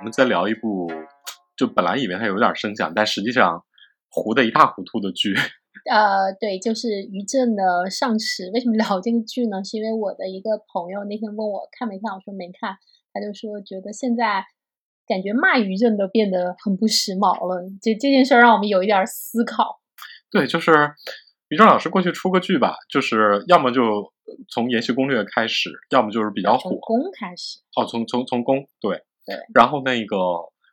我们再聊一部，就本来以为它有点声响，但实际上糊的一塌糊涂的剧。呃，对，就是于正的《上池》。为什么聊这个剧呢？是因为我的一个朋友那天问我看没看，我说没看，他就说觉得现在感觉骂于正都变得很不时髦了。这这件事让我们有一点思考。对，就是于正老师过去出个剧吧，就是要么就从《延禧攻略》开始，要么就是比较火。从宫开始。哦，从从从宫，对对。然后那个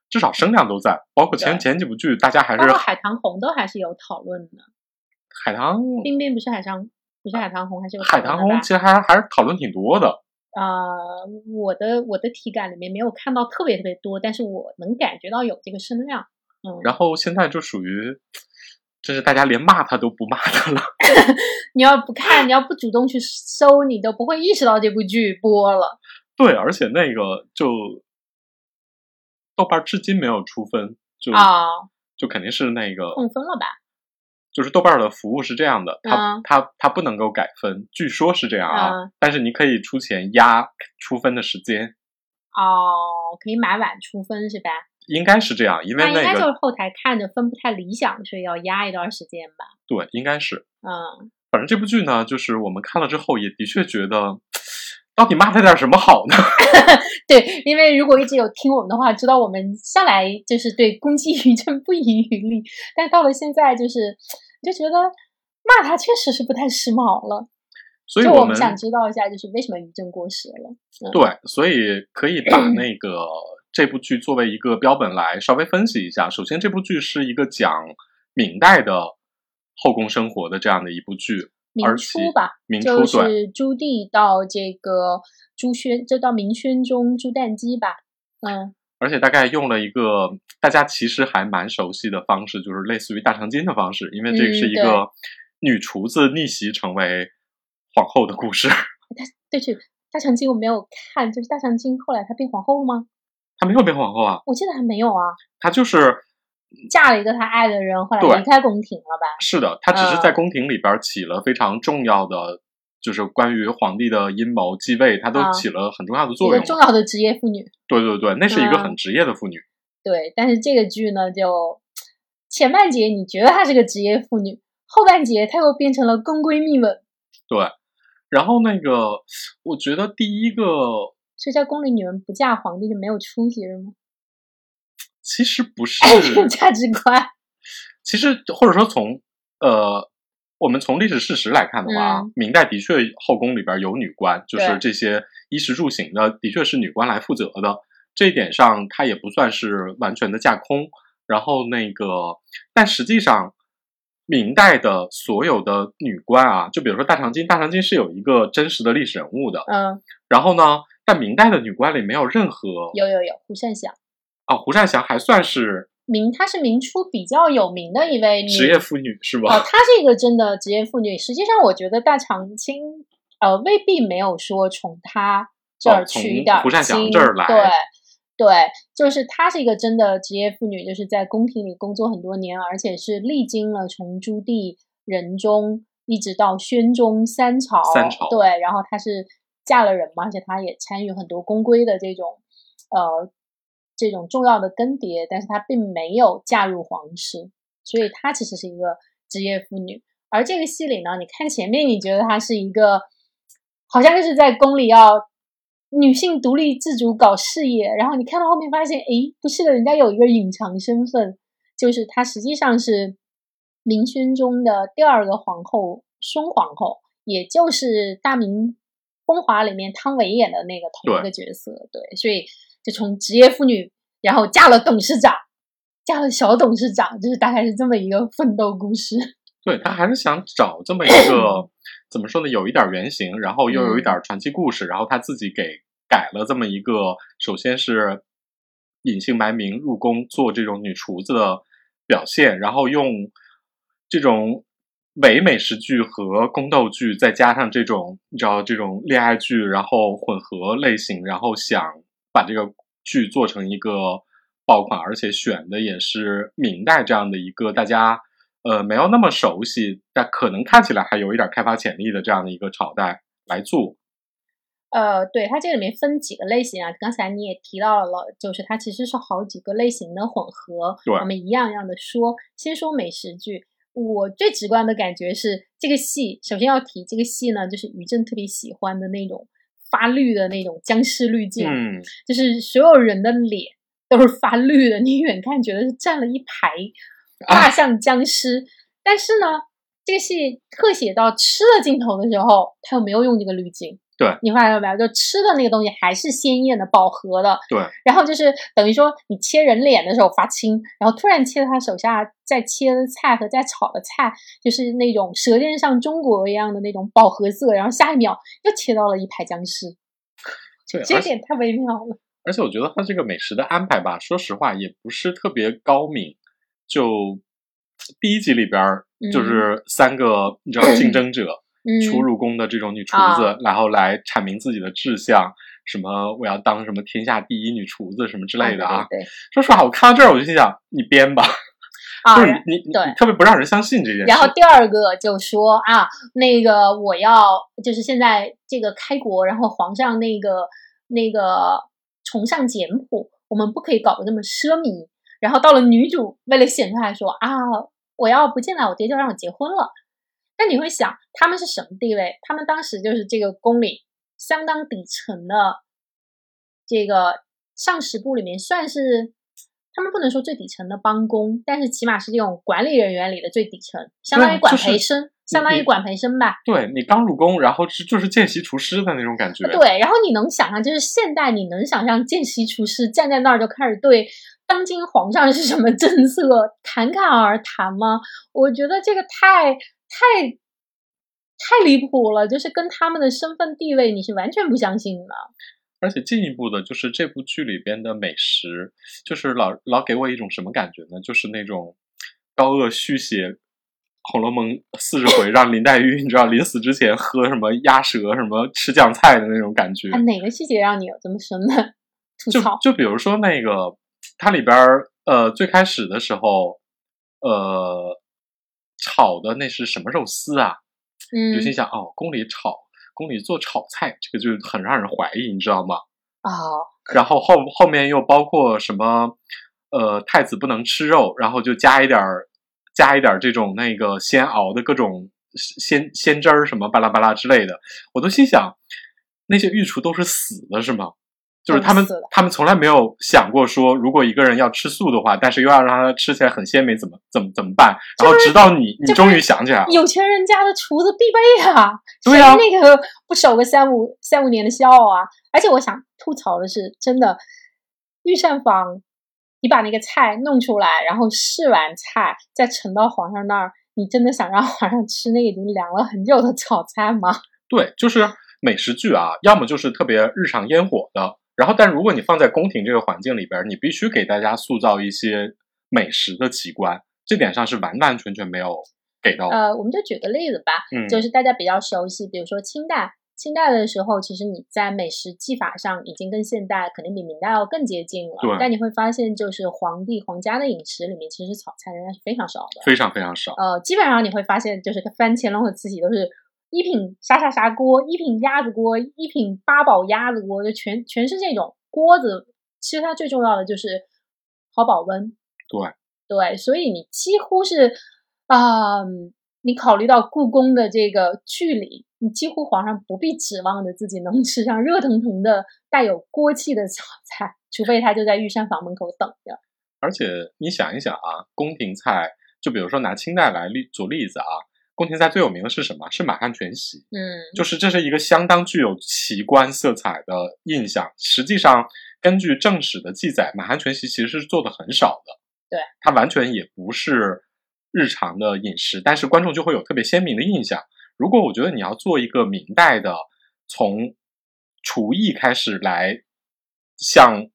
至少声量都在，包括前前几部剧，大家还是包括海棠红都还是有讨论的。海棠冰冰不是海棠，不是海棠红，还是有海棠红，其实还还是讨论挺多的。呃，我的我的体感里面没有看到特别特别多，但是我能感觉到有这个声量。嗯，然后现在就属于，就是大家连骂他都不骂他了。你要不看，你要不主动去搜，你都不会意识到这部剧播了。对，而且那个就豆瓣至今没有出分，就啊，就肯定是那个控分了吧。就是豆瓣的服务是这样的，它它它不能够改分，据说是这样啊。但是你可以出钱压出分的时间。哦，可以买晚出分是吧？应该是这样，因为那个应该就是后台看着分不太理想，所以要压一段时间吧。对，应该是。嗯，反正这部剧呢，就是我们看了之后，也的确觉得，到底骂他点什么好呢？对，因为如果一直有听我们的话，知道我们向来就是对攻击于正不遗余力，但到了现在就是。就觉得骂他确实是不太时髦了，所以我们想知道一下，就是为什么于正过时了？对，所以可以把那个这部剧作为一个标本来稍微分析一下。首先，这部剧是一个讲明代的后宫生活的这样的一部剧，明初吧，明初是朱棣到这个朱宣，就到明宣宗朱旦基吧，嗯。而且大概用了一个大家其实还蛮熟悉的方式，就是类似于大长今的方式，因为这个是一个女厨子逆袭成为皇后的故事。对，对大长今我没有看，就是大长今后来她变皇后了吗？她没有变皇后啊，我记得还没有啊。她就是嫁了一个他爱的人，后来离开宫廷了吧？是的，她只是在宫廷里边起了非常重要的。就是关于皇帝的阴谋继位，她都起了很重要的作用。重要的职业妇女。对对对，那是一个很职业的妇女。对，但是这个剧呢，就前半节你觉得她是个职业妇女，后半节她又变成了宫闺蜜们。对，然后那个，我觉得第一个，所以在宫里女人不嫁皇帝就没有出息是吗？其实不是 价值观。其实或者说从呃。我们从历史事实来看的话，明代的确后宫里边有女官，就是这些衣食住行的，的确是女官来负责的。这一点上，它也不算是完全的架空。然后那个，但实际上，明代的所有的女官啊，就比如说大长今，大长今是有一个真实的历史人物的。嗯。然后呢，但明代的女官里没有任何有有有胡善祥啊，胡善祥还算是。明，她是明初比较有名的一位职业妇女，是吧？哦，她是一个真的职业妇女。实际上，我觉得大长今，呃，未必没有说从她这儿取点胡善祥这儿来。对，对，就是她是一个真的职业妇女，就是在宫廷里工作很多年，而且是历经了从朱棣、仁宗一直到宣宗三朝。三朝。对，然后她是嫁了人嘛，而且她也参与很多宫规的这种，呃。这种重要的更迭，但是她并没有嫁入皇室，所以她其实是一个职业妇女。而这个戏里呢，你看前面，你觉得她是一个，好像就是在宫里要女性独立自主搞事业，然后你看到后面发现，诶，不是的，人家有一个隐藏身份，就是她实际上是明宣宗的第二个皇后孙皇后，也就是《大明风华》里面汤唯演的那个同一个角色，对，所以。就从职业妇女，然后嫁了董事长，嫁了小董事长，就是大概是这么一个奋斗故事。对他还是想找这么一个怎么说呢，有一点原型，然后又有一点传奇故事，然后他自己给改了这么一个，首先是隐姓埋名入宫做这种女厨子的表现，然后用这种伪美食剧和宫斗剧，再加上这种你知道这种恋爱剧，然后混合类型，然后想。把这个剧做成一个爆款，而且选的也是明代这样的一个大家呃没有那么熟悉，但可能看起来还有一点开发潜力的这样的一个朝代来做。呃，对，它这里面分几个类型啊？刚才你也提到了，就是它其实是好几个类型的混合。对我们一样一样的说。先说美食剧，我最直观的感觉是，这个戏首先要提这个戏呢，就是于正特别喜欢的那种发绿的那种僵尸滤镜，嗯，就是所有人的脸都是发绿的，你远看觉得是站了一排啊。大象僵尸，但是呢，这个戏特写到吃的镜头的时候，他又没有用这个滤镜。对，你发现没有？就吃的那个东西还是鲜艳的、饱和的。对，然后就是等于说，你切人脸的时候发青，然后突然切到他手下在切的菜和在炒的菜，就是那种《舌尖上中国》一样的那种饱和色，然后下一秒又切到了一排僵尸，对，这点太微妙了。而且我觉得他这个美食的安排吧，说实话也不是特别高明。就第一集里边儿，就是三个你知道竞争者。嗯，初入宫的这种女厨子，啊然后来阐明自己的志向，什么我要当什么天下第一女厨子什么之类的啊。对对对说实话，我看到这儿我就心想，你编吧，啊 就是你你对特别不让人相信这件事。然后第二个就说啊，那个我要就是现在这个开国，然后皇上那个那个崇尚简朴，我们不可以搞得那么奢靡。然后到了女主，为了显出来说啊，我要不进来，我爹就让我结婚了。那你会想，他们是什么地位？他们当时就是这个宫里相当底层的这个上十部里面，算是他们不能说最底层的帮工，但是起码是这种管理人员里的最底层，相当于管培生，相当于管培生吧。对你刚入宫，然后是就是见习厨师的那种感觉。对，然后你能想象，就是现代你能想象见习厨师站在那儿就开始对当今皇上是什么 政策侃侃而谈吗？我觉得这个太太太离谱了，就是跟他们的身份地位你是完全不相信的。而且进一步的，就是这部剧里边的美食，就是老老给我一种什么感觉呢？就是那种高鹗续写《红楼梦》四十回，让林黛玉你知道临死之前喝什么鸭舌、什么吃酱菜的那种感觉。啊，哪个细节让你有这么深的 吐就槽？就比如说那个，它里边儿呃最开始的时候，呃炒的那是什么肉丝啊？嗯就心想哦，宫里炒宫里做炒菜，这个就很让人怀疑，你知道吗？啊，然后后后面又包括什么，呃，太子不能吃肉，然后就加一点儿加一点儿这种那个鲜熬的各种鲜鲜汁儿什么巴拉巴拉之类的，我都心想，那些御厨都是死的是吗？就是他们他们从来没有想过说，如果一个人要吃素的话，但是又要让他吃起来很鲜美，怎么怎么怎么办？然后直到你你终于想起来了，有钱人家的厨子必备啊，对啊谁那个不守个三五三五年的孝啊？而且我想吐槽的是，真的御膳房，你把那个菜弄出来，然后试完菜再盛到皇上那儿，你真的想让 皇上吃那个已经凉了很久的炒菜吗？对，就是美食剧啊，要么就是特别日常烟火的，然后但如果你放在宫廷这个环境里边，你必须给大家塑造一些美食的奇观，这点上是完完全全没有给到。呃，我们就举个例子吧，嗯，就是大家比较熟悉，比如说清代。清代的时候，其实你在美食技法上已经跟现代肯定比明代要更接近了。对但你会发现，就是皇帝皇家的饮食里面，其实炒菜仍然是非常少的。非常非常少。呃，基本上你会发现，就是番乾隆和慈禧都是一品啥啥啥锅，一品鸭子锅，一品八宝鸭子锅，就全全是这种锅子。其实它最重要的就是好保温。对对，所以你几乎是啊、你考虑到故宫的这个距离，你几乎皇上不必指望着自己能吃上热腾腾的带有锅气的炒菜，除非他就在御膳房门口等着。而且你想一想啊，宫廷菜，就比如说拿清代来例做例子啊，宫廷菜最有名的是什么？是满汉全席。嗯，就是这是一个相当具有奇观色彩的印象。实际上，根据正史的记载，满汉全席其实是做的很少的。对，它完全也不是日常的饮食，但是观众就会有特别鲜明的印象。如果我觉得你要做一个明代的，从厨艺开始来向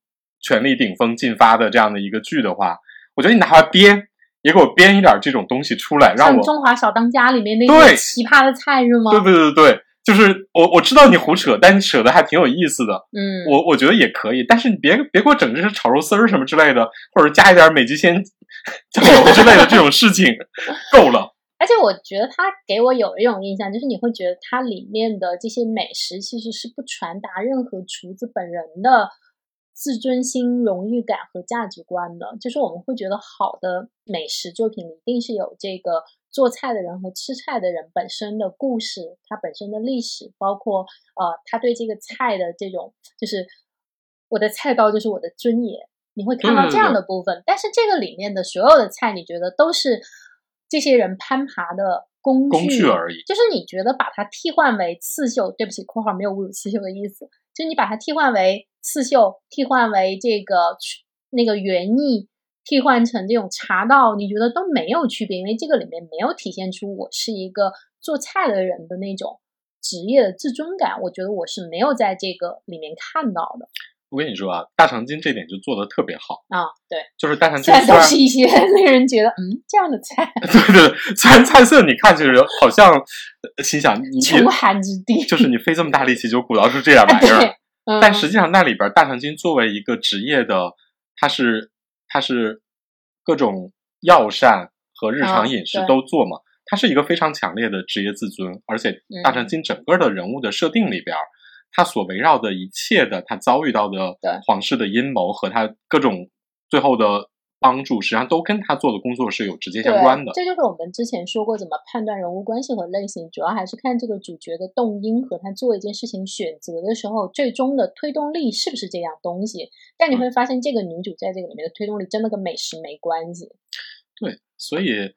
权力顶峰进发的这样的一个剧的话，我觉得你哪怕编，也给我编一点这种东西出来，让我《中华小当家》里面那对些奇葩的菜是吗？对对对对，就是我我知道你胡扯，但你扯的还挺有意思的，嗯，我我觉得也可以，但是你别别给我整这些炒肉丝儿什么之类的，或者加一点美极鲜酱油之类的这种事情，够了。而且我觉得它给我有一种印象，就是你会觉得它里面的这些美食其实是不传达任何厨子本人的自尊心、荣誉感和价值观的。就是我们会觉得好的美食作品一定是有这个做菜的人和吃菜的人本身的故事，它本身的历史，包括呃他对这个菜的这种，就是我的菜刀就是我的尊严。你会看到这样的部分，但是这个里面的所有的菜，你觉得都是这些人攀爬的工具而已。就是你觉得把它替换为刺绣，对不起（括号没有侮辱刺绣的意思），就是你把它替换为刺绣，替换为这个那个园艺，替换成这种茶道，你觉得都没有区别，因为这个里面没有体现出我是一个做菜的人的那种职业的自尊感。我觉得我是没有在这个里面看到的。我跟你说啊，大长今这点就做的特别好啊！对，就是大长今都是一些 令人觉得嗯这样的菜。对对，虽然菜色你看就是好像心想你穷寒之地，就是你费这么大力气就鼓捣出这样 玩意儿，但实际上那里边大长今作为一个职业的，它是它是各种药膳和日常饮食都做嘛，它是一个非常强烈的职业自尊，而且大长今整个的人物的设定里边。他所围绕的一切的，他遭遇到的皇室的阴谋和他各种最后的帮助，实际上都跟他做的工作是有直接相关的。这就是我们之前说过，怎么判断人物关系和类型，主要还是看这个主角的动因和他做一件事情选择的时候，最终的推动力是不是这样东西。但你会发现，这个女主在这个里面的推动力真的跟美食没关系。对，所以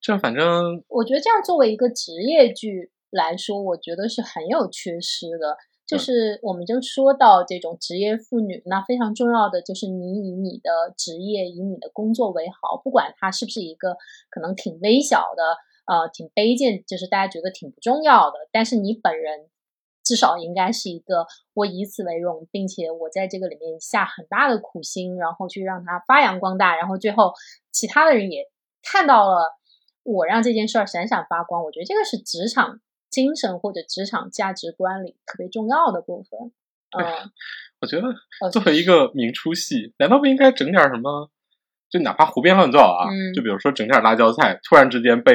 这反正我觉得这样作为一个职业剧来说，我觉得是很有缺失的。就是，我们就说到这种职业妇女，那非常重要的就是你以你的职业、以你的工作为豪，不管它是不是一个可能挺微小的、呃，挺卑贱，就是大家觉得挺不重要的，但是你本人至少应该是一个我以此为荣，并且我在这个里面下很大的苦心，然后去让它发扬光大，然后最后其他的人也看到了我让这件事儿闪闪发光。我觉得这个是职场。精神或者职场价值观里特别重要的部分，嗯，我觉得作为一个明初戏，难道不应该整点什么？就哪怕胡编乱造啊，就比如说整点辣椒菜，突然之间被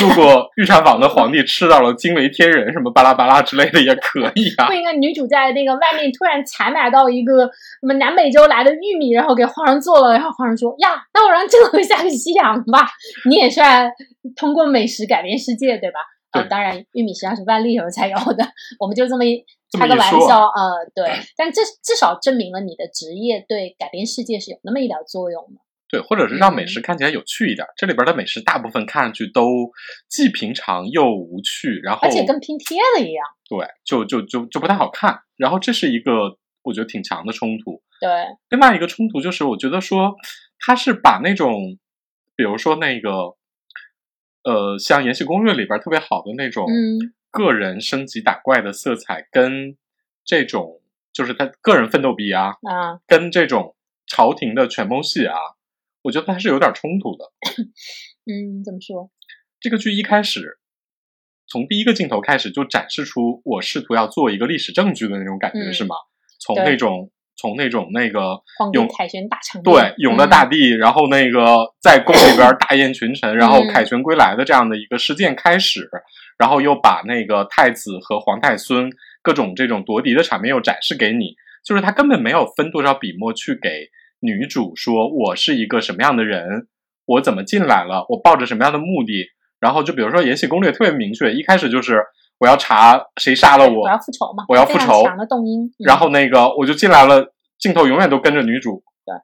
路过御膳房的皇帝 吃到了，惊为天人，什么巴拉巴拉之类的也可以啊。不应该女主在那个外面突然采买到一个什么南美洲来的玉米，然后给皇上做了，然后皇上说呀，那我让这个 下个西洋吧，你也算通过美食改变世界，对吧？啊，当然，玉米实际上是万历时候才有的，我们就这么一开个玩笑啊，对。但这至少证明了你的职业对改变世界是有那么一点作用的。对，或者是让美食看起来有趣一点。这里边的美食大部分看上去都既平常又无趣，然后而且跟拼贴的一样。对，就就就就不太好看。然后这是一个我觉得挺强的冲突。对。另外一个冲突就是，我觉得说他是把那种，比如说那个。呃，像《延禧攻略》里边特别好的那种个人升级打怪的色彩，跟这种就是他个人奋斗比啊，啊，跟这种朝廷的权谋戏啊，我觉得它是有点冲突的。嗯，怎么说？这个剧一开始从第一个镜头开始就展示出我试图要做一个历史证据的那种感觉，是吗？从那种。从那种那个永凯旋大场，对永乐大帝，然后那个在宫里边大宴群臣，然后凯旋归来的这样的一个事件开始，然后又把那个太子和皇太孙各种这种夺嫡的场面又展示给你，就是他根本没有分多少笔墨去给女主说我是一个什么样的人，我怎么进来了，我抱着什么样的目的，然后就比如说《延禧攻略》特别明确，一开始就是。我要查谁杀了我，我要复仇嘛？我要复仇。强的动因。然后那个我就进来了，镜头永远都跟着女主。对，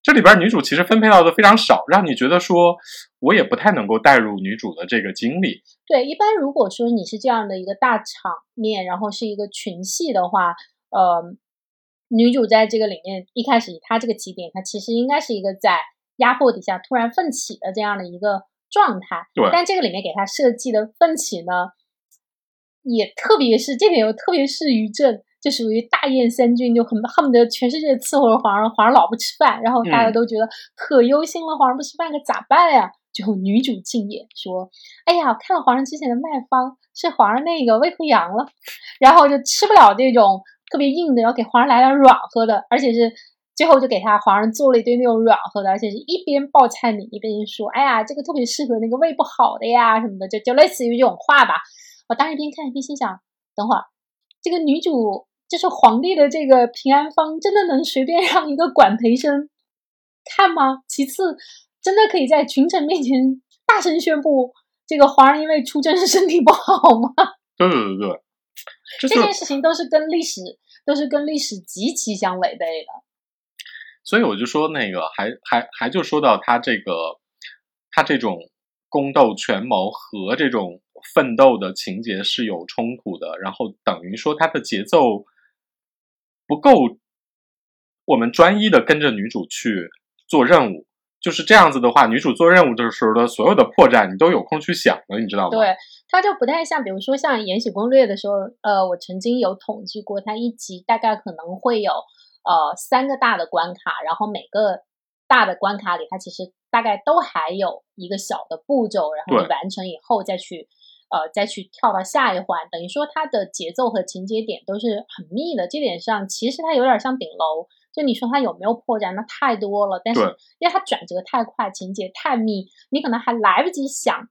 这里边女主其实分配到的非常少，让你觉得说我也不太能够带入女主的这个经历。对，一般如果说你是这样的一个大场面，然后是一个群戏的话，呃，女主在这个里面一开始以她这个起点，她其实应该是一个在压迫底下突然奋起的这样的一个状态。对，但这个里面给她设计的奋起呢？也特别是这点又特别是于正，就属于大宴三军，就很恨不得全世界伺候着皇上，皇上老不吃饭，然后大家都觉得可忧心了，皇上不吃饭可咋办呀？就女主进言说：“哎呀，看了皇上之前的卖方，是皇上那个胃溃疡了，然后就吃不了这种特别硬的，要给皇上来点软和的，而且是最后就给他皇上做了一堆那种软和的，而且是一边报菜名一边说：“哎呀，这个特别适合那个胃不好的呀什么的，就就类似于这种话吧。”我当时一边看一边心想：等会儿，这个女主就是皇帝的这个平安方，真的能随便 让一个管培生看吗？其次，真的可以在群臣面前大声宣布，这个皇上因为出征身体不好吗？对对对对，这件事情都是跟历史都是跟历史极其相违背的。所以我就说，那个还还还就说到他这个，他这种宫斗权谋和这种奋斗的情节是有冲突的，然后等于说它的节奏不够，我们专一的跟着女主去做任务，就是这样子的话，女主做任务的时候的所有的破绽，你都有空去想了，你知道吗？对，它就不太像，比如说像《延禧攻略》的时候，呃，我曾经有统计过，它一集大概可能会有。呃，三个大的关卡，然后每个大的关卡里，它其实大概都还有一个小的步骤，然后你完成以后再去，呃，再去跳到下一环，等于说它的节奏和情节点都是很密的。这点上，其实它有点像顶楼，就你说它有没有破绽，那太多了。但是因为它转折太快，情节太密，你可能还来不及想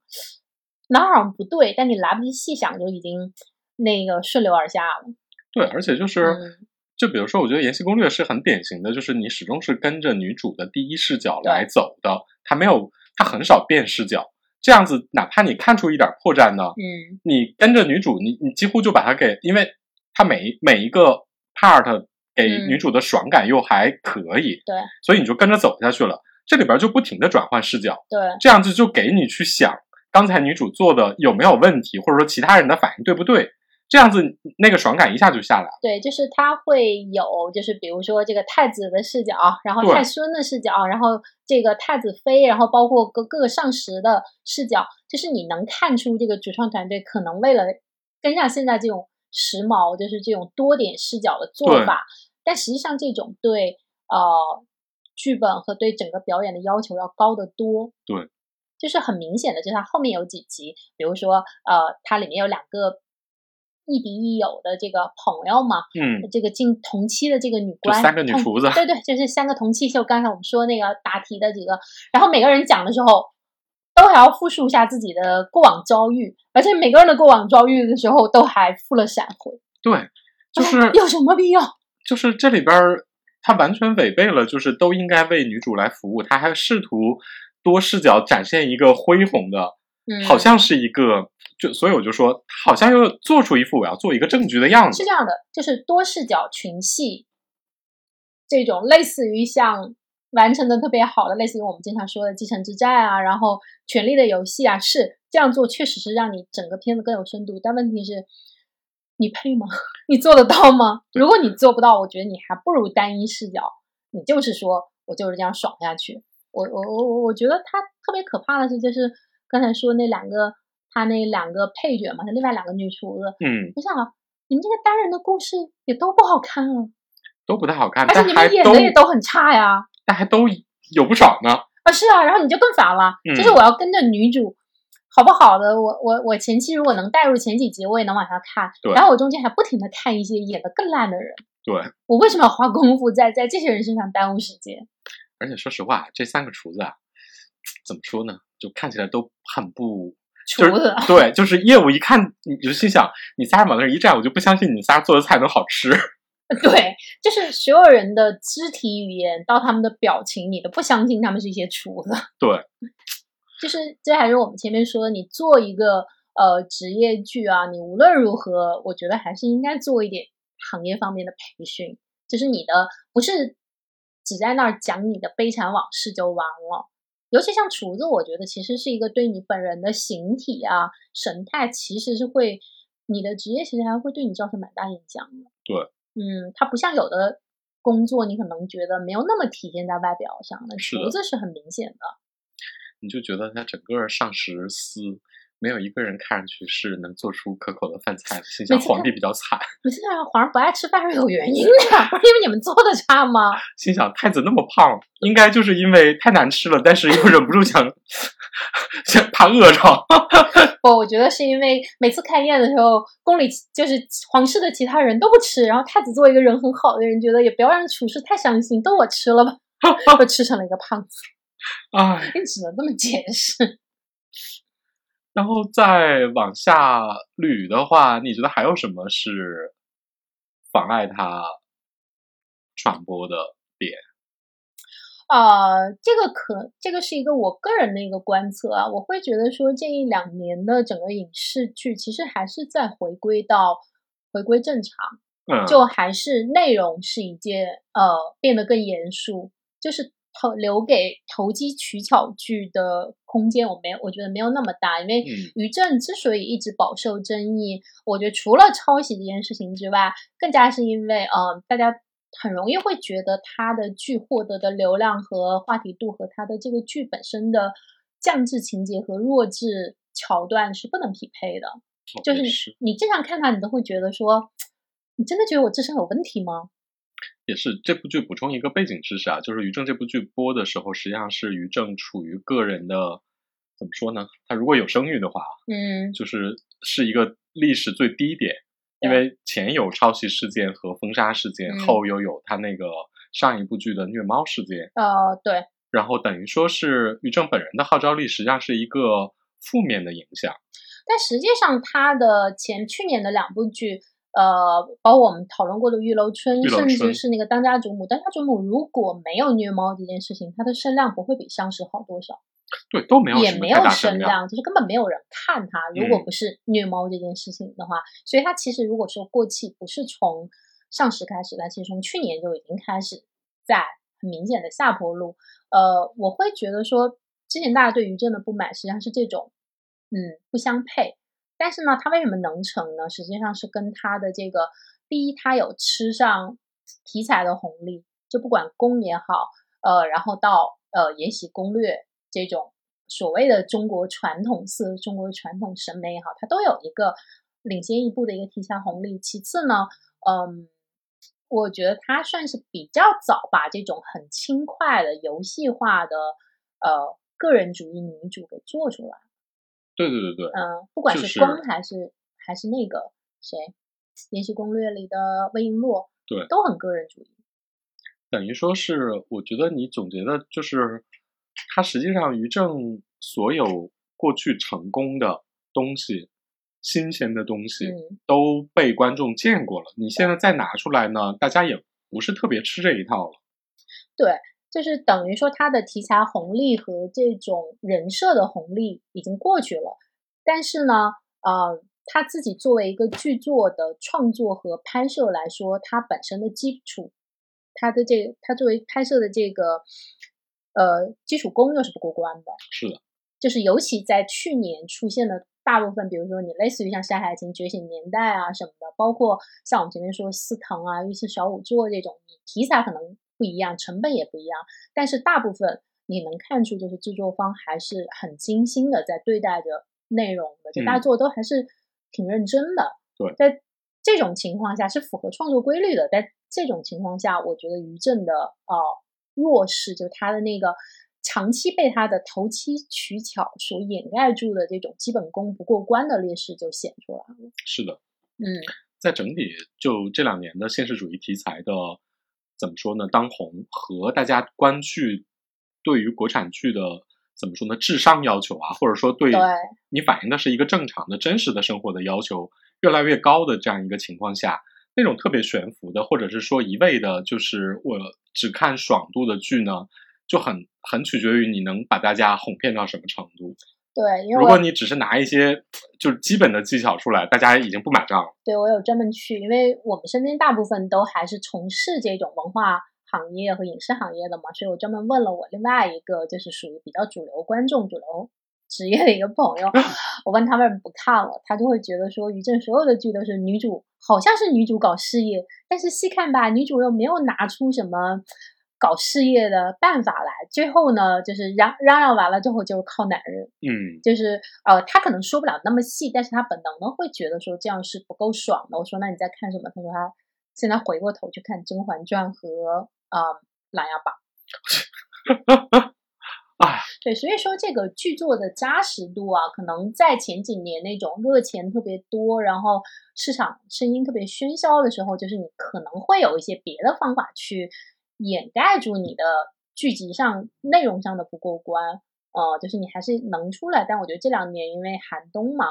哪儿不对，但你来不及细想，就已经那个顺流而下了。对，而且就是。就比如说，我觉得《延禧攻略》是很典型的，就是你始终是跟着女主的第一视角来走的，她没有，她很少变视角。这样子，哪怕你看出一点破绽呢，嗯，你跟着女主，你你几乎就把她给，因为她每每一个 part 给女主的爽感又还可以，对，所以你就跟着走下去了。这里边就不停的转换视角，对，这样子就给你去想刚才女主做的有没有问题，或者说其他人的反应对不对。这样子，那个爽感一下就下来了。对，就是他会有，就是比如说这个太子的视角，然后太孙的视角，然后这个太子妃，然后包括各各个上十的视角，就是你能看出这个主创团队可能为了跟上现在这种时髦，就是这种多点视角的做法，但实际上这种对呃剧本和对整个表演的要求要高得多。对，就是很明显的，就是它后面有几集，比如说呃，它里面有两个。亦敌亦友的这个朋友嘛，嗯，这个进同期的这个女官，三个女厨子，对对，就是三个同期。就刚才我们说那个答题的几个，然后每个人讲的时候，都还要复述一下自己的过往遭遇，而且每个人的过往遭遇的时候都还附了闪回。对，就是有什么必要？就是这里边他完全违背了，就是都应该为女主来服务，他还试图多视角展现一个恢宏的。好像是一个，就所以我就说，好像又做出一副我要做一个证据的样子。是这样的，就是多视角群戏，这种类似于像完成的特别好的，类似于我们经常说的《继承之战》啊，然后《权力的游戏》啊，是这样做，确实是让你整个片子更有深度。但问题是，你配吗？你做得到吗？如果你做不到，我觉得你还不如单一视角，你就是说我就是这样爽下去。我我我我我觉得他特别可怕的是，就是。刚才说那两个，他那两个配角嘛，他另外两个女厨子，嗯，我想啊，你们这个单人的故事也都不好看啊，都不太好看，而且你们演的也都很差呀，但还都有不少呢。啊，是啊，然后你就更烦了，就是我要跟着女主，好不好的，我我我前期如果能带入前几集，我也能往下看，对然后我中间还不停的看一些演的更烂的人，对，我为什么要花功夫在在这些人身上耽误时间？而且说实话，这三个厨子啊，怎么说呢？就看起来都很不，就是对，就是业务一看你就心想，你仨往那儿一站，我就不相信你仨做的菜能好吃。对，就是所有人的肢体语言到他们的表情，你都不相信他们是一些厨子。对，就是这还是我们前面说的，你做一个呃职业剧啊，你无论如何，我觉得还是应该做一点行业方面的培训，就是你的不是只在那儿讲你的悲惨往事就完了。尤其像厨子，我觉得其实是一个对你本人的形体啊、神态，其实是会你的职业其实还会对你造成蛮大影响的。对，嗯，它不像有的工作，你可能觉得没有那么体现在外表上，那厨子是很明显的。你就觉得他整个上十司没有一个人看上去是能做出可口的饭菜的，心想皇帝比较惨，你现在皇上不爱吃饭是有原因的，不是因为你们做的差吗？心想太子那么胖，应该就是因为太难吃了，但是又忍不住想想怕饿着。不，我觉得是因为每次开宴的时候，宫里就是皇室的其他人都不吃，然后太子作为一个人很好的人，觉得也不要让厨师太伤心，都我吃了吧，就吃成了一个胖子，唉，你只能这么解释。然后再往下捋的话，你觉得还有什么是妨碍它传播的点？呃，这个可这个是一个我个人的一个观测啊，我会觉得说这一两年的整个影视剧其实还是在回归到回归正常，嗯，就还是内容是一件呃变得更严肃，就是投留给投机取巧剧的空间，我没有，我觉得没有那么大，因为嗯于正之所以一直饱受争议，我觉得除了抄袭这件事情之外，更加是因为呃大家。很容易会觉得他的剧获得的流量和话题度和他的这个剧本身的降智情节和弱智桥段是不能匹配的。就是你正常看他，你都会觉得说，你真的觉得我智商有问题吗？也是这部剧补充一个背景知识啊，就是于正这部剧播的时候，实际上是于正处于个人的怎么说呢？他如果有声誉的话，嗯，就是是一个历史最低点，因为前有抄袭事件和封杀事件，嗯后又有他那个上一部剧的虐猫事件，呃，对，然后等于说是于正本人的号召力实际上是一个负面的影响。但实际上他的前去年的两部剧，呃，包括我们讨论过的《玉楼春》，甚至是那个《当家主母》，《当家主母》如果没有虐猫这件事情，它的声量不会比上市好多少。对，都没有也没有声量。就是根本没有人看它。如果嗯不是虐猫这件事情的话，所以它其实如果说过气，不是从上市开始，它其实从去年就已经开始在很明显的下坡路。呃，我会觉得说，之前大家对于正的不满实际上是这种，嗯，不相配。但是呢，它为什么能成呢？实际上是跟它的这个第一，它有吃上题材的红利，就不管宫也好，呃，然后到呃《延禧攻略》这种所谓的中国传统色、中国传统审美也好，它都有一个领先一步的一个题材红利。其次呢，嗯，我觉得它算是比较早把这种很轻快的游戏化的呃个人主义女主给做出来。对对对对，嗯，不管是光还是还是那个谁，《延禧攻略》里的魏璎珞，对都很个人主义。等于说是，我觉得你总结的就是，他实际上于正所有过去成功的东西、新鲜的东西嗯都被观众见过了，你现在再拿出来呢，大家也不是特别吃这一套了。对，就是等于说它的题材红利和这种人设的红利已经过去了，但是呢，呃，他自己作为一个剧作的创作和拍摄来说，它本身的基础，它的这它作为拍摄的这个呃基础功又是不过关的。是的，就是尤其在去年出现的大部分，比如说你类似于像《山海经》《觉醒年代》啊什么的，包括像我们前面说司藤啊、御赐小仵作这种，你题材可能不一样，成本也不一样，但是大部分你能看出，就是制作方还是很精心的在对待着内容的，就大家嗯。做的都还是挺认真的。对。在这种情况下是符合创作规律的，在这种情况下，我觉得于正的呃弱势，就他的那个长期被他的投机取巧所掩盖住的这种基本功不过关的劣势就显出来了。是的，嗯。在整体就这两年的现实主义题材的怎么说呢？当红和大家观剧对于国产剧的怎么说呢？智商要求啊，或者说对对你反映的是一个正常的、真实的生活的要求越来越高的这样一个情况下，那种特别悬浮的，或者是说一味的，就是我只看爽度的剧呢，就很很取决于你能把大家哄骗到什么程度。对，因为如果你只是拿一些就是基本的技巧出来，大家已经不买账了。对我有专门去，因为我们身边大部分都还是从事这种文化行业和影视行业的嘛，所以我专门问了我另外一个就是属于比较主流观众、主流职业的一个朋友，我问他为什么不看了，他就会觉得说于正所有的剧都是女主，好像是女主搞事业，但是细看吧，女主又没有拿出什么搞事业的办法来。最后呢，就是嚷嚷嚷完了之后，就是靠男人。嗯就是呃，他可能说不了那么细，但是他本能的会觉得说这样是不够爽的。我说那你在看什么？他说他现在回过头去看《甄嬛传》和琅琊榜》。哎，对，所以说这个剧作的扎实度啊，可能在前几年那种热钱特别多，然后市场声音特别喧嚣的时候，就是你可能会有一些别的方法去掩盖住你的剧集上内容上的不过关。呃，就是你还是能出来，但我觉得这两年因为寒冬嘛，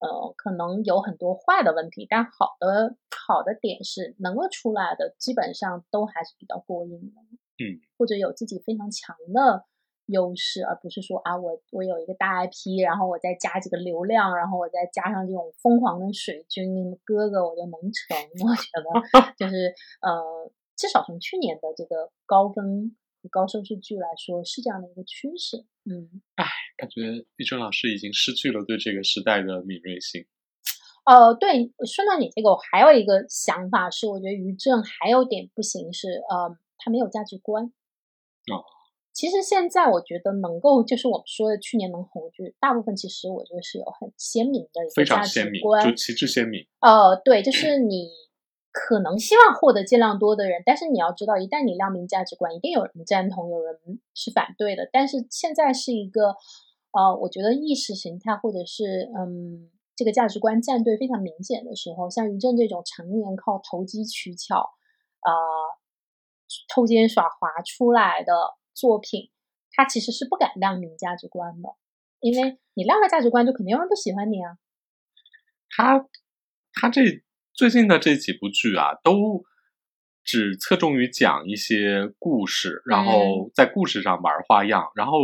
呃，可能有很多坏的问题，但好的好的点是能够出来的，基本上都还是比较过硬的。嗯，或者有自己非常强的优势，而不是说啊，我我有一个大 IP，然后我再加几个流量，然后我再加上这种疯狂的水军哥哥，我就能成。我觉得就是呃，至少从去年的这个高分和高收视剧来说，是这样的一个趋势。嗯，哎感觉玉春老师已经失去了对这个时代的敏锐性。呃，对，说到你这个，我还有一个想法是，我觉得于正还有点不行是，呃，他没有价值观。哦。其实现在我觉得能够，就是我们说的去年能红的剧，大部分其实我觉得是有很鲜明的一非个价常鲜明，值观。就旗帜鲜明。呃，对，就是 你可能希望获得尽量多的人，但是你要知道，一旦你亮明价值观，一定有人赞同，有人是反对的。但是现在是一个，呃，我觉得意识形态或者是嗯这个价值观站队非常明显的时候，像于正这种常年靠投机取巧，呃，偷奸耍滑出来的作品，他其实是不敢亮明价值观的，因为你亮了价值观，就肯定有人不喜欢你啊。他他这最近的这几部剧啊，都只侧重于讲一些故事，然后在故事上玩花样，然后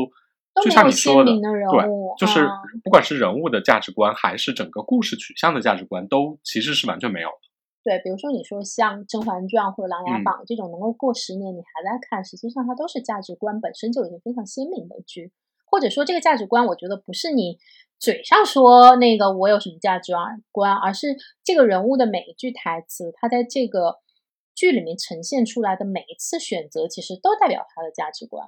就像你说的，的人对，就是啊。不管是人物的价值观，还是整个故事取向的价值观，都其实是完全没有的。对，比如说你说像《甄嬛传》或者《琅琊嗯榜》这种能够过十年你还在看，实际上它都是价值观本身就已经非常鲜明的剧，或者说这个价值观，我觉得不是你嘴上说那个我有什么价值观，而是这个人物的每一句台词，他在这个剧里面呈现出来的每一次选择，其实都代表他的价值观。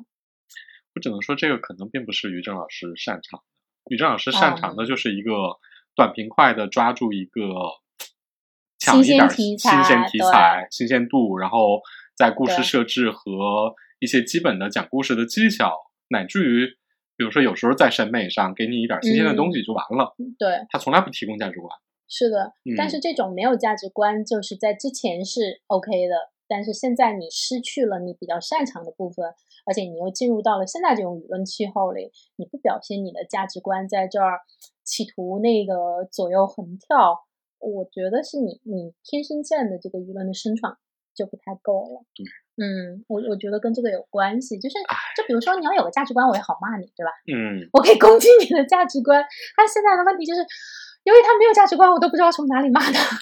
我只能说，这个可能并不是于正老师擅长的。于正老师擅长嗯的就是一个短平快的抓住一个抢新鲜一点儿题新鲜题材、新鲜度，然后在故事设置和一些基本的讲故事的技巧，乃至于比如说有时候在审美上给你一点新鲜的东西就完了。对，他从来不提供价值观。是的，但嗯是这种没有价值观，就是在之前是 OK 的，但是现在你失去了你比较擅长的部分，而且你又进入到了现在这种舆论气候里，你不表现你的价值观在这儿，企图那个左右横跳，我觉得是你你天生站的这个舆论的声场就不太够了。对，嗯，我我觉得跟这个有关系，就是就比如说你要有个价值观，我也好骂你，对吧？嗯，我可以攻击你的价值观。但现在的问题就是，因为他没有价值观，我都不知道从哪里骂他。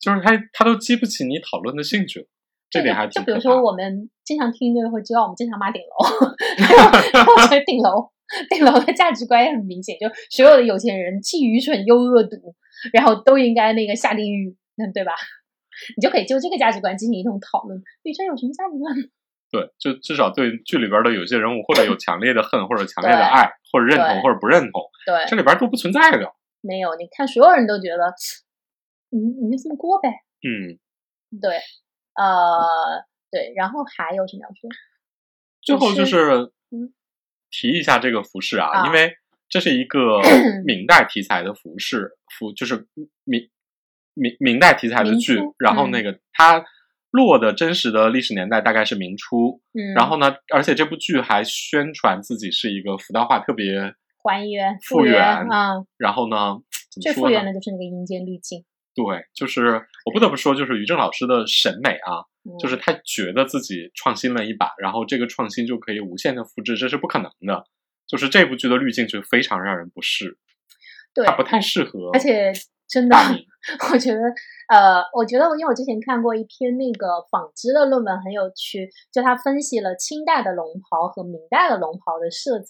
就是他他都激不起你讨论的兴趣，这点还挺就比如说，我们经常听音乐会知道，我们经常骂顶楼，然后我觉得顶楼顶楼的价值观也很明显，就所有的有钱人既愚蠢又恶毒，然后都应该那个下地狱，嗯，对吧？你就可以就这个价值观进行一通讨论。女生有什么价值观？对，就至少对剧里边的有些人物，或者有 强烈的恨，或者强烈的爱，或者认同，或者不认同，对，这里边都不存在的。没有，你看所有人都觉得，你你就这么过呗。嗯，对，呃，对，然后还有什么要说？最后就是嗯提一下这个服饰啊，啊因为这是一个 明代题材的服饰，服就是明明明代题材的剧，然后嗯那个它落的真实的历史年代大概是明初，嗯，然后呢，而且这部剧还宣传自己是一个福道化特别还原复原原啊，然后呢，最？复原的就是那个阴间滤镜，对，就是我不得不说，就是于正老师的审美啊，嗯就是他觉得自己创新了一把，然后这个创新就可以无限的复制，这是不可能的。就是这部剧的滤镜就非常让人不适，对它，不太适合而且真的，我觉得，呃，我觉得，因为我之前看过一篇那个纺织的论文，很有趣，就他分析了清代的龙袍和明代的龙袍的色彩，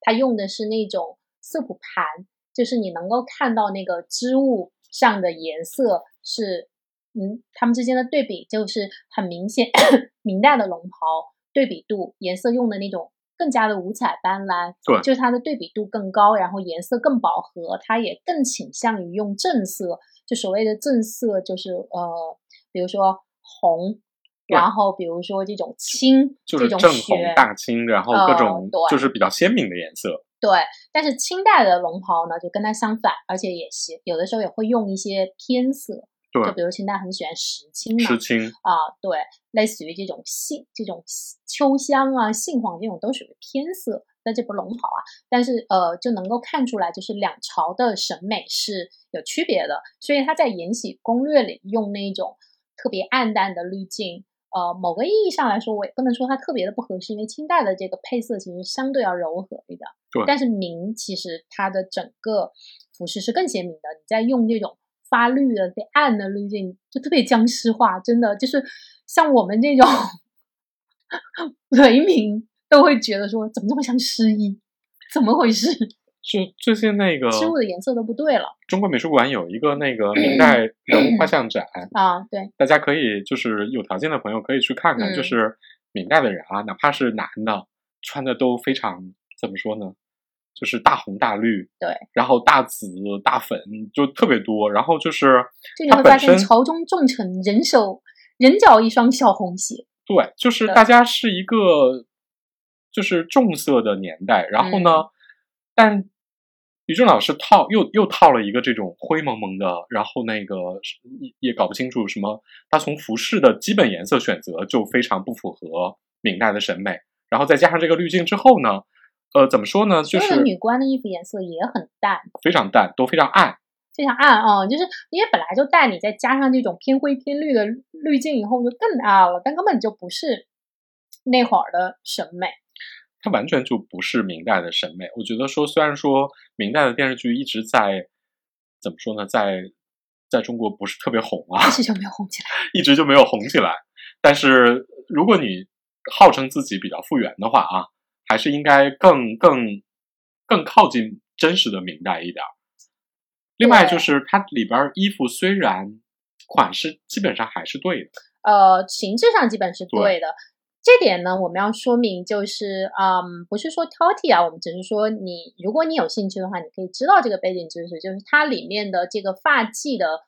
他用的是那种色谱盘，就是你能够看到那个织物上的颜色是，嗯，它们之间的对比就是很明显，明代的龙袍。对比度，颜色用的那种更加的五彩斑斓，对就是它的对比度更高，然后颜色更饱和，它也更倾向于用正色，就所谓的正色就是呃，比如说红。然后，比如说这种青，就是正这种正红、大青，然后各种就是比较鲜明的颜色。对，但是清代的龙袍呢，就跟它相反，而且也是有的时候也会用一些偏色，对就比如清代很喜欢石青嘛，石青，啊，对，类似于这种杏、这种秋香啊、杏黄这种都属于偏色，在这不龙袍啊，但是呃就能够看出来，就是两朝的审美是有区别的，所以他在《延禧攻略》里用那种特别暗淡的滤镜。呃，某个意义上来说，我也不能说它特别的不合适，因为清代的这个配色其实相对要柔和一点。对但是明其实它的整个服饰是更鲜明的，你在用这种发绿的、最暗的滤镜，就特别僵尸化，真的就是像我们这种 雷民都会觉得说，怎么这么像失忆？怎么回事？就最近那个事物的颜色都不对了中国美术馆有一个那个 明代人物画像展，啊！对，大家可以就是有条件的朋友可以去看看，嗯就是明代的人啊，哪怕是男的，穿的都非常怎么说呢？就是大红大绿，对，然后大紫大粉就特别多，然后就是就你会发现身朝中重臣人手人脚一双小红鞋，对，就是大家是一个就是重色的年代，然后呢，嗯。但于正老师套又又套了一个这种灰蒙蒙的，然后那个也也搞不清楚什么，他从服饰的基本颜色选择就非常不符合明代的审美，然后再加上这个滤镜之后呢，呃，怎么说呢，就是女官的衣服颜色也很淡，非常淡，都非常暗，非常暗啊、就是因为本来就淡，你再加上这种偏灰偏绿的滤镜以后就更暗了，但根本就不是那会儿的审美。它完全就不是明代的审美。我觉得说，虽然说明代的电视剧一直在怎么说呢，在在中国不是特别红啊，一直就没有红起来。一直就没有红起来。但是如果你号称自己比较复原的话啊，还是应该更更更靠近真实的明代一点儿。另外就是它里边儿衣服虽然款式基本上还是对的，呃，形制上基本是对对的。这点呢，我们要说明，就是嗯，不是说挑剔啊，我们只是说你，如果你有兴趣的话，你可以知道这个背景知识，就是它里面的这个发髻的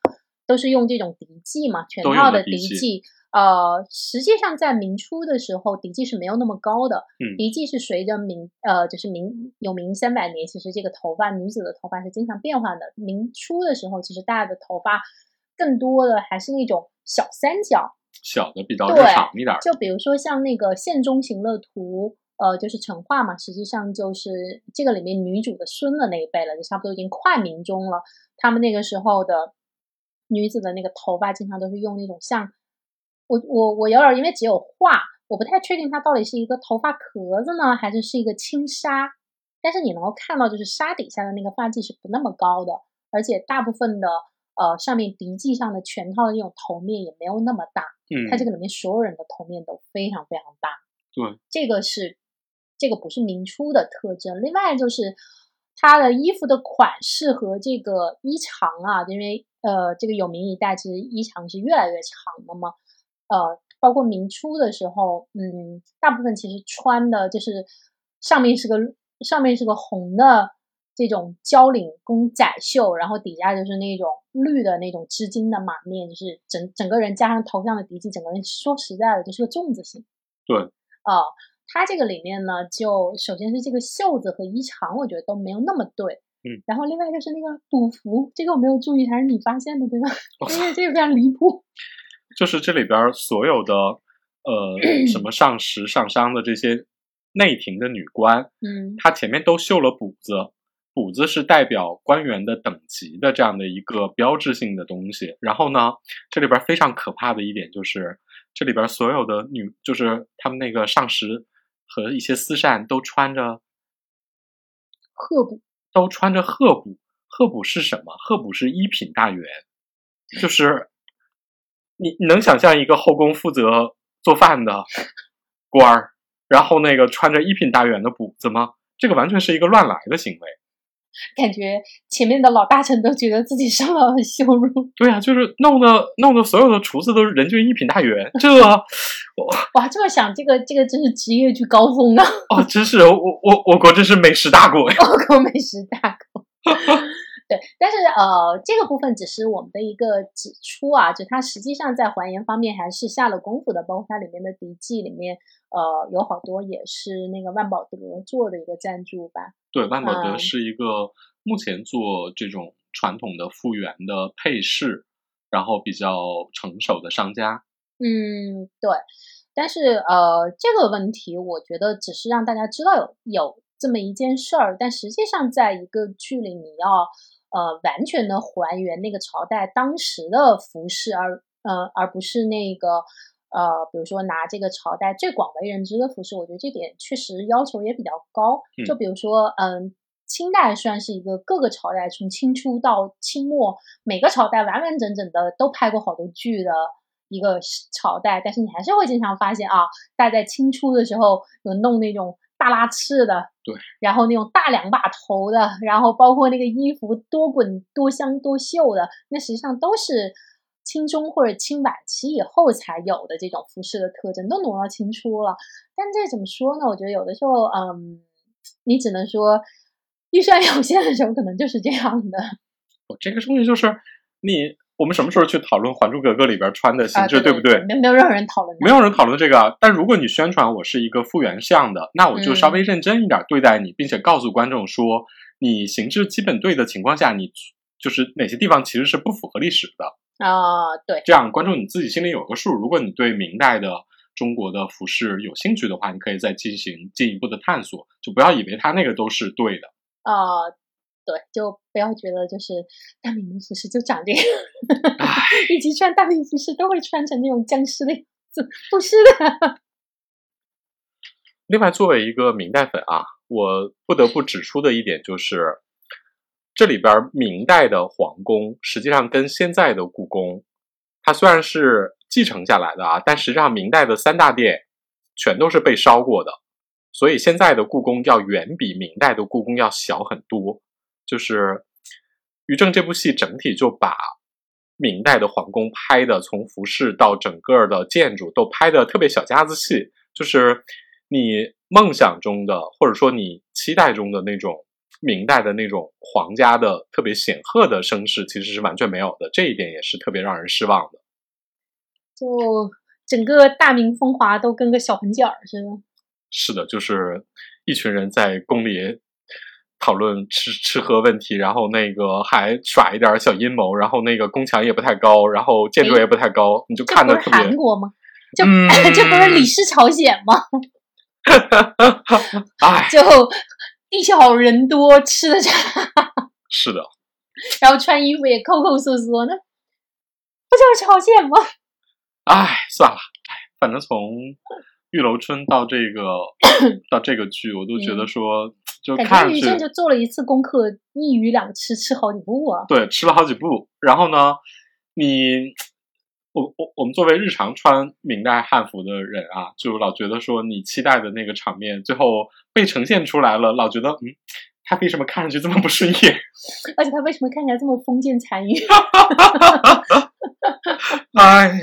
都是用这种笛髻嘛，全套的嫡的嫡髻髻。呃，实际上在明初的时候，嫡髻是没有那么高的，嗯嫡髻是随着明呃，就是明有明三百年，其实这个头发女子的头发是经常变换的。明初的时候，其实大家的头发更多的还是那种小三角，小的比较日对常一点。就比如说像那个《宪中行乐图》，呃，就是成化嘛，实际上就是这个里面女主的孙的那一辈了，就差不多已经快明中了。他们那个时候的女子的那个头发，经常都是用那种像我我我有点因为只有画，我不太确定它到底是一个头发壳子呢，还是是一个轻纱。但是你能够看到，就是纱底下的那个发髻是不那么高的，而且大部分的呃上面鼻髻上的全套的那种头面也没有那么大。嗯，它这个里面所有人的头面都非常非常大，对，这个是这个不是明初的特征。另外就是它的衣服的款式和这个衣长啊，因为呃这个有明一代其实衣长是越来越长的嘛，呃，包括明初的时候，嗯，大部分其实穿的就是上面是个上面是个红的这种交领公窄袖，然后底下就是那种绿的那种织金的马面，就是整整个人加上头上的嫡髻，整个人说实在的就是个粽子型。对，啊、它这个里面呢，就首先是这个袖子和衣长，我觉得都没有那么对。嗯，然后另外就是那个赌服，这个我没有注意，还是你发现的对吧？因为这个非常离谱。就是这里边儿所有的呃什么上食上商的这些内廷的女官，嗯她前面都绣了补子，补子是代表官员的等级的这样的一个标志性的东西。然后呢，这里边非常可怕的一点就是，这里边所有的女，就是他们那个上食和一些丝扇都穿着鹤补，都穿着鹤补。鹤补是什么？鹤补是一品大员，就是你你能想象一个后宫负责做饭的官儿，然后那个穿着一品大员的补子吗？这个完全是一个乱来的行为。感觉前面的老大臣都觉得自己受到了羞辱。对啊，就是弄得弄得所有的厨子都是人均一品大员，这 哇，这么想，这个这个真是职业剧高峰啊！哦，真是我我我国真是美食大国呀！我国美食大国。对，但是呃，这个部分只是我们的一个指出啊，就它实际上在还原方面还是下了功夫的，包括它里面的笔记里面，呃，有好多也是那个万宝德做的一个赞助吧。对，万宝德嗯是一个目前做这种传统的复原的配饰，然后比较成熟的商家。嗯，对。但是呃，这个问题我觉得只是让大家知道有有这么一件事儿，但实际上在一个剧里，你要呃完全的还原那个朝代当时的服饰，而呃而不是那个呃，比如说拿这个朝代最广为人知的服饰，我觉得这点确实要求也比较高。嗯就比如说，嗯。清代算是一个各个朝代从清初到清末，每个朝代完完整整的都拍过好多剧的一个时朝代，但是你还是会经常发现啊，大家在清初的时候有弄那种大拉翅的，对，然后那种大两把头的，然后包括那个衣服多滚多香多秀的，那实际上都是清中或者清晚期以后才有的这种服饰的特征，都挪到清初了。但这怎么说呢？我觉得有的时候，嗯，你只能说预算有限的时候，可能就是这样的。哦这个东西就是你，我们什么时候去讨论《还珠格格》里边穿的形啊，制，对不对？没有没有任何人讨论。没有人讨论这个啊。但如果你宣传我是一个复原向的，那我就稍微认真一点对待你，并且告诉观众说，你形制基本对的情况下，你就是哪些地方其实是不符合历史的。啊、对，这样观众你自己心里有个数。如果你对明代的中国的服饰有兴趣的话，你可以再进行进一步的探索，就不要以为它那个都是对的。啊、对，就不要觉得就是大明的服饰就长这样，以及穿大明服饰都会穿成那种僵尸的样子，不是的。另外，作为一个明代粉啊，我不得不指出的一点就是，这里边明代的皇宫实际上跟现在的故宫，它虽然是继承下来的啊，但实际上明代的三大殿全都是被烧过的，所以现在的故宫要远比明代的故宫要小很多。就是《于正》这部戏整体就把明代的皇宫拍的从服饰到整个的建筑都拍的特别小家子气，就是你梦想中的或者说你期待中的那种明代的那种皇家的特别显赫的声势，其实是完全没有的。这一点也是特别让人失望的。就整个大明风华都跟个小红点儿似的。是的，就是一群人在宫里讨论吃吃喝问题，然后那个还耍一点小阴谋，然后那个宫墙也不太高，然后建筑也不太高，你就看的特别韩国吗？就、嗯 这不是李氏朝鲜吗？哎，就地小人多，吃的差，是的，然后穿衣服也抠抠缩缩，的不就是朝鲜吗？哎，算了，哎，反正从玉楼春到这个 到这个剧，我都觉得说，就感看上去觉于正就做了一次功课，一鱼两吃，吃好几步啊。对吃了好几步，然后呢，你。我我我们作为日常穿明代汉服的人啊，就老觉得说你期待的那个场面，最后被呈现出来了，老觉得嗯，他为什么看上去这么不顺眼？而且他为什么看起来这么封建残余？哎，